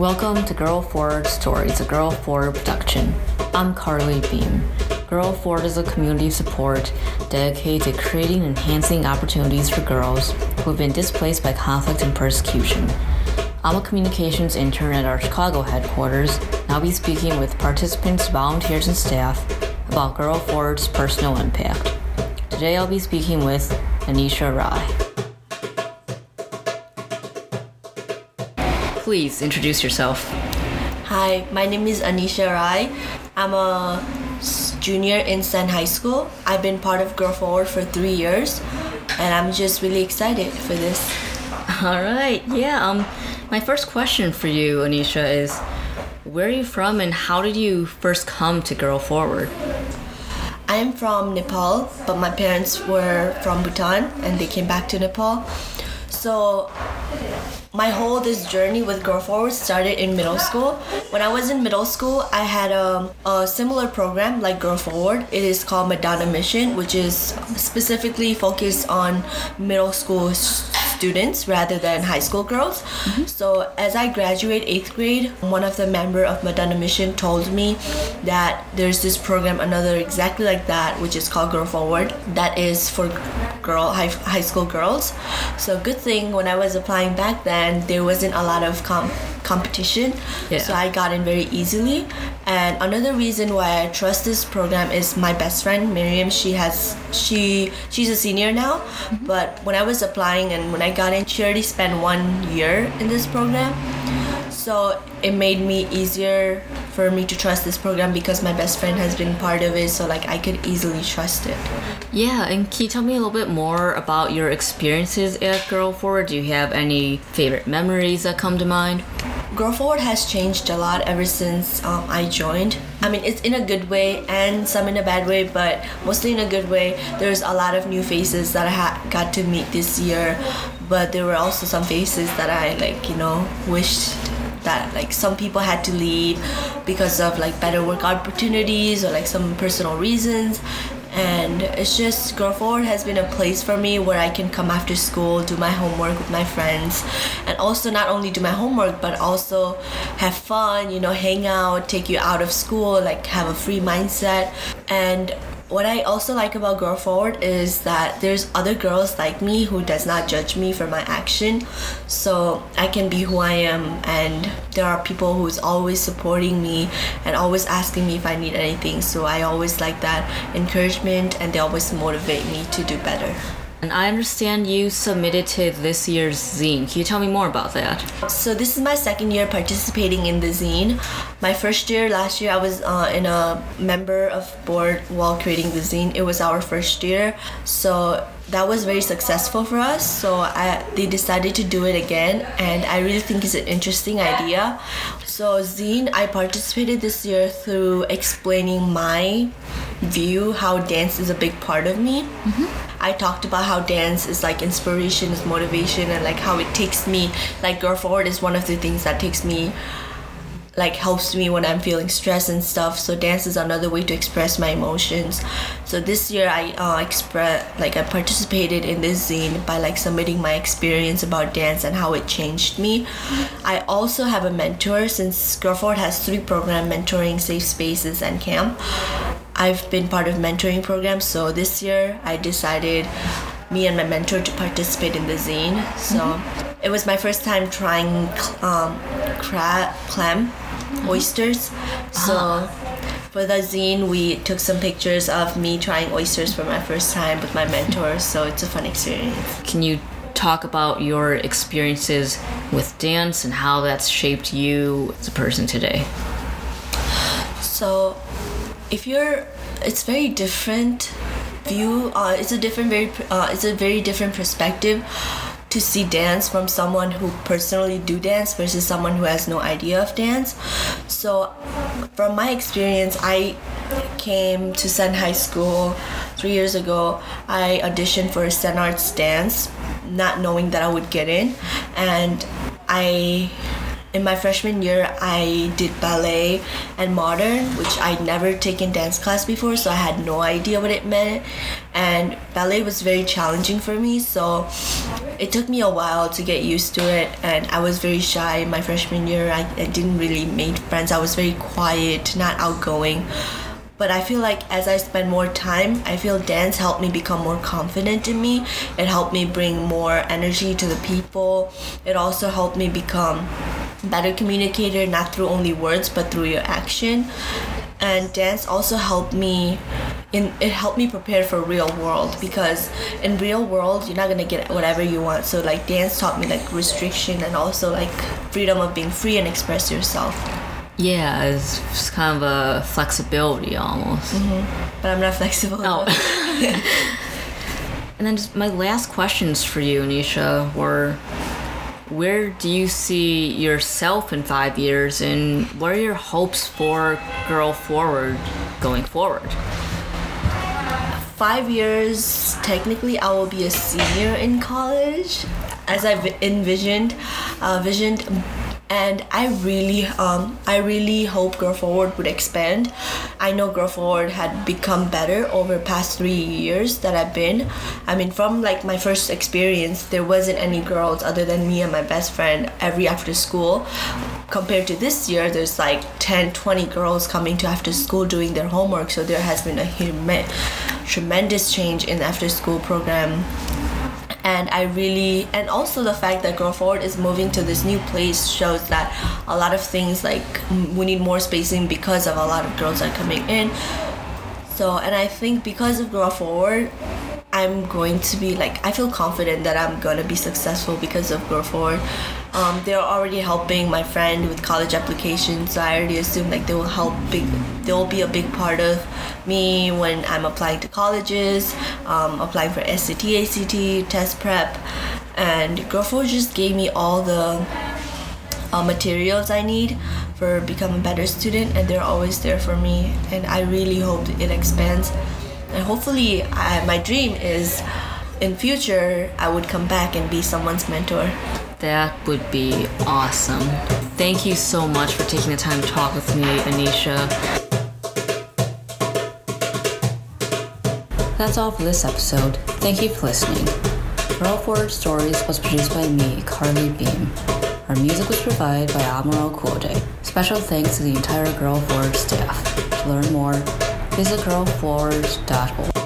Welcome to Girl Forward Stories, a Girl Forward production. I'm Carly Behm. Girl Forward is a community of support dedicated to creating and enhancing opportunities for girls who have been displaced by conflict and persecution. I'm a communications intern at our Chicago headquarters, and I'll be speaking with participants, volunteers, and staff about Girl Forward's personal impact. Today I'll be speaking with Anisha Rai. Please introduce yourself. Hi, my name is Anisha Rai. I'm a junior in Senn High School. I've been part of Girl Forward for three years, and I'm just really excited for this. All right, yeah. Um, my first question for you, Anisha, is where are you from and how did you first come to Girl Forward? I'm from Nepal, but my parents were from Bhutan and they came back to Nepal. So my whole this journey with Girl Forward started in middle school. When I was in middle school, I had a, a similar program like Girl Forward. It is called Madonna Mission, which is specifically focused on middle school students rather than high school girls. Mm-hmm. So as I graduate eighth grade, one of the member of Madonna Mission told me that there's this program, another exactly like that, which is called Girl Forward, that is for girl high, high school girls. So good thing when I was applying back then, there wasn't a lot of com- competition, Yeah. so I got in very easily. And another reason why I trust this program is my best friend Miriam. She has she she's a senior now, mm-hmm. but when I was applying and when I got in, she already spent one year in this program. So it made me easier for me to trust this program because my best friend has been part of it. So like I could easily trust it. Yeah, and can you tell me a little bit more about your experiences at Girl Forward? Do you have any favorite memories that come to mind? Girl Forward has changed a lot ever since um, I joined. I mean, it's in a good way and some in a bad way, but mostly in a good way. There's a lot of new faces that I ha- got to meet this year, but there were also some faces that I like, you know, wished that like some people had to leave because of like better work opportunities or like some personal reasons and it's just forward has been a place for me where i can come after school do my homework with my friends and also not only do my homework but also have fun you know hang out take you out of school like have a free mindset. And what I also like about Girl Forward is that there's other girls like me who does not judge me for my action. So I can be who I am and there are people who's always supporting me and always asking me if I need anything. So I always like that encouragement and they always motivate me to do better. And I understand you submitted to this year's zine. Can you tell me more about that? So this is my second year participating in the zine. My first year, last year, I was uh, in a member of board while creating the zine. It was our first year, so that was very successful for us. So I they decided to do it again, and I really think it's an interesting idea. So zine, I participated this year through explaining my view how dance is a big part of me. Mm-hmm. I talked about how dance is like inspiration, is motivation, and like how it takes me. Like Girl Forward is one of the things that takes me, like helps me when I'm feeling stress and stuff. So dance is another way to express my emotions. So this year I uh, express like I participated in this zine by like submitting my experience about dance and how it changed me. I also have a mentor since Forward has three program mentoring, safe spaces, and camp. I've been part of mentoring programs, so this year I decided me and my mentor to participate in the zine. So it was my first time trying um, crab, clam, oysters. So for the zine, we took some pictures of me trying oysters for my first time with my mentor. So it's a fun experience. Can you talk about your experiences with dance and how that's shaped you as a person today? So, if you're, it's very different view. Uh, it's a different, very, uh, it's a very different perspective to see dance from someone who personally do dance versus someone who has no idea of dance. So, from my experience, I came to Senn High School three years ago. I auditioned for Senn Arts dance, not knowing that I would get in, and I in my freshman year, I did ballet and modern, which I'd never taken dance class before, so I had no idea what it meant. And ballet was very challenging for me, so it took me a while to get used to it. And I was very shy in my freshman year. I, I didn't really make friends. I was very quiet, not outgoing but I feel like as I spend more time, I feel dance helped me become more confident in me. It helped me bring more energy to the people. It also helped me become better communicator not through only words but through your action. And dance also helped me in it helped me prepare for real world because in real world you're not gonna get whatever you want so like dance taught me like restriction and also like freedom of being free and express yourself yeah, it's just kind of a flexibility almost. Mm-hmm. But I'm not flexible. Oh. and then just my last questions for you, Anisha, were where do you see yourself in five years and what are your hopes for Girl Forward going forward? Five years, technically, I will be a senior in college, as I've envisioned. Uh, visioned and I really um, I really hope Girl Forward would expand. I know Girl Forward had become better over past three years that I've been. I mean, from like my first experience, there wasn't any girls other than me and my best friend every after school. Compared to this year, there's like 10, 20 girls coming to after school doing their homework. So there has been a human, tremendous change in after school program and I really and also the fact that Girl Forward is moving to this new place shows that a lot of things like we need more spacing because of a lot of girls are coming in. So and I think because of Girl Forward, I'm going to be like I feel confident that I'm gonna be successful because of Girl Forward. Um, they're already helping my friend with college applications, so I already assume like they will help big. They will be a big part of me when I'm applying to colleges, um, applying for SAT, ACT, test prep, and Girl Forward just gave me all the uh, materials I need for becoming a better student, and they're always there for me. And I really hope it expands and hopefully I, my dream is in future I would come back and be someone's mentor. That would be awesome. Thank you so much for taking the time to talk with me, Anisha. That's all for this episode. Thank you for listening. Girl Forward Stories was produced by me, Carly Behm. Our music was provided by Amaro Kuode. Special thanks to the entire Girl Forward staff. To learn more, girlforward.org.